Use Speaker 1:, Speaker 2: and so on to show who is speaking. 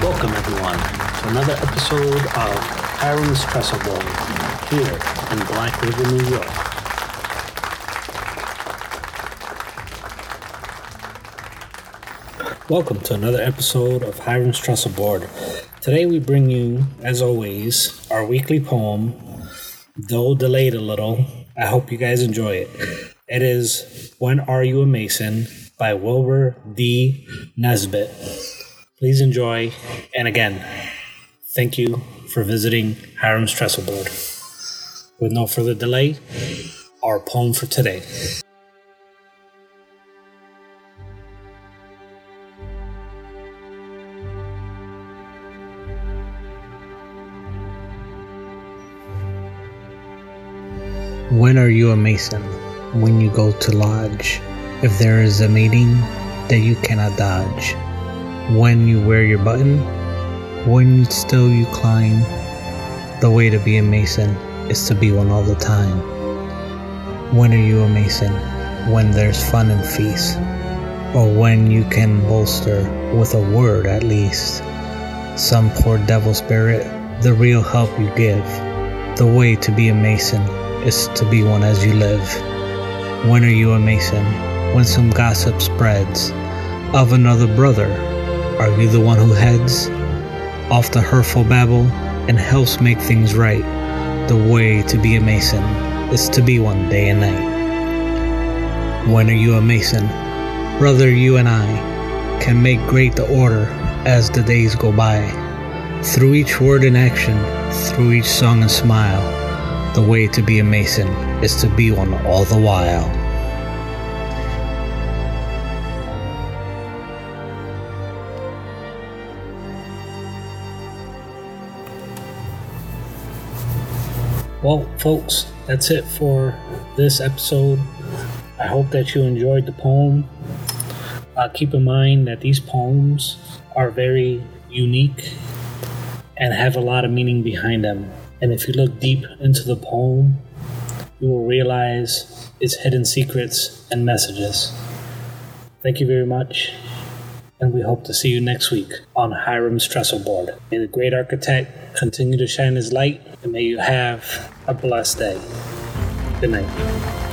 Speaker 1: Welcome, everyone, to another episode of Hiram's Trestle Board here in Black River, New York. Welcome to another episode of Hiram's Trestle Board. Today we bring you, as always, our weekly poem, though delayed a little. I hope you guys enjoy it. It is When Are You a Mason by Wilbur D. Nesbit. Please enjoy, and again, thank you for visiting Hiram's Trestle Board. With no further delay, our poem for today.
Speaker 2: When are you a Mason? When you go to lodge. If there is a meeting that you cannot dodge. When you wear your button. When still you climb. The way to be a Mason is to be one all the time. When are you a Mason? When there's fun and feast. Or when you can bolster with a word at least. Some poor devil spirit, the real help you give. The way to be a Mason is to be one as you live. When are you a Mason? When some gossip spreads of another brother, are you the one who heads off the hurtful babble and helps make things right? The way to be a Mason is to be one day and night. When are you a Mason? Brother, you and I can make great the order as the days go by. Through each word and action, through each song and smile, the way to be a Mason is to be one all the while.
Speaker 1: Well, folks, that's it for this episode. I hope that you enjoyed the poem. Uh, keep in mind that these poems are very unique and have a lot of meaning behind them. And if you look deep into the poem, you will realize its hidden secrets and messages. Thank you very much, and we hope to see you next week on Hiram's Trestle Board. May the great architect continue to shine his light, and may you have a blessed day. Good night.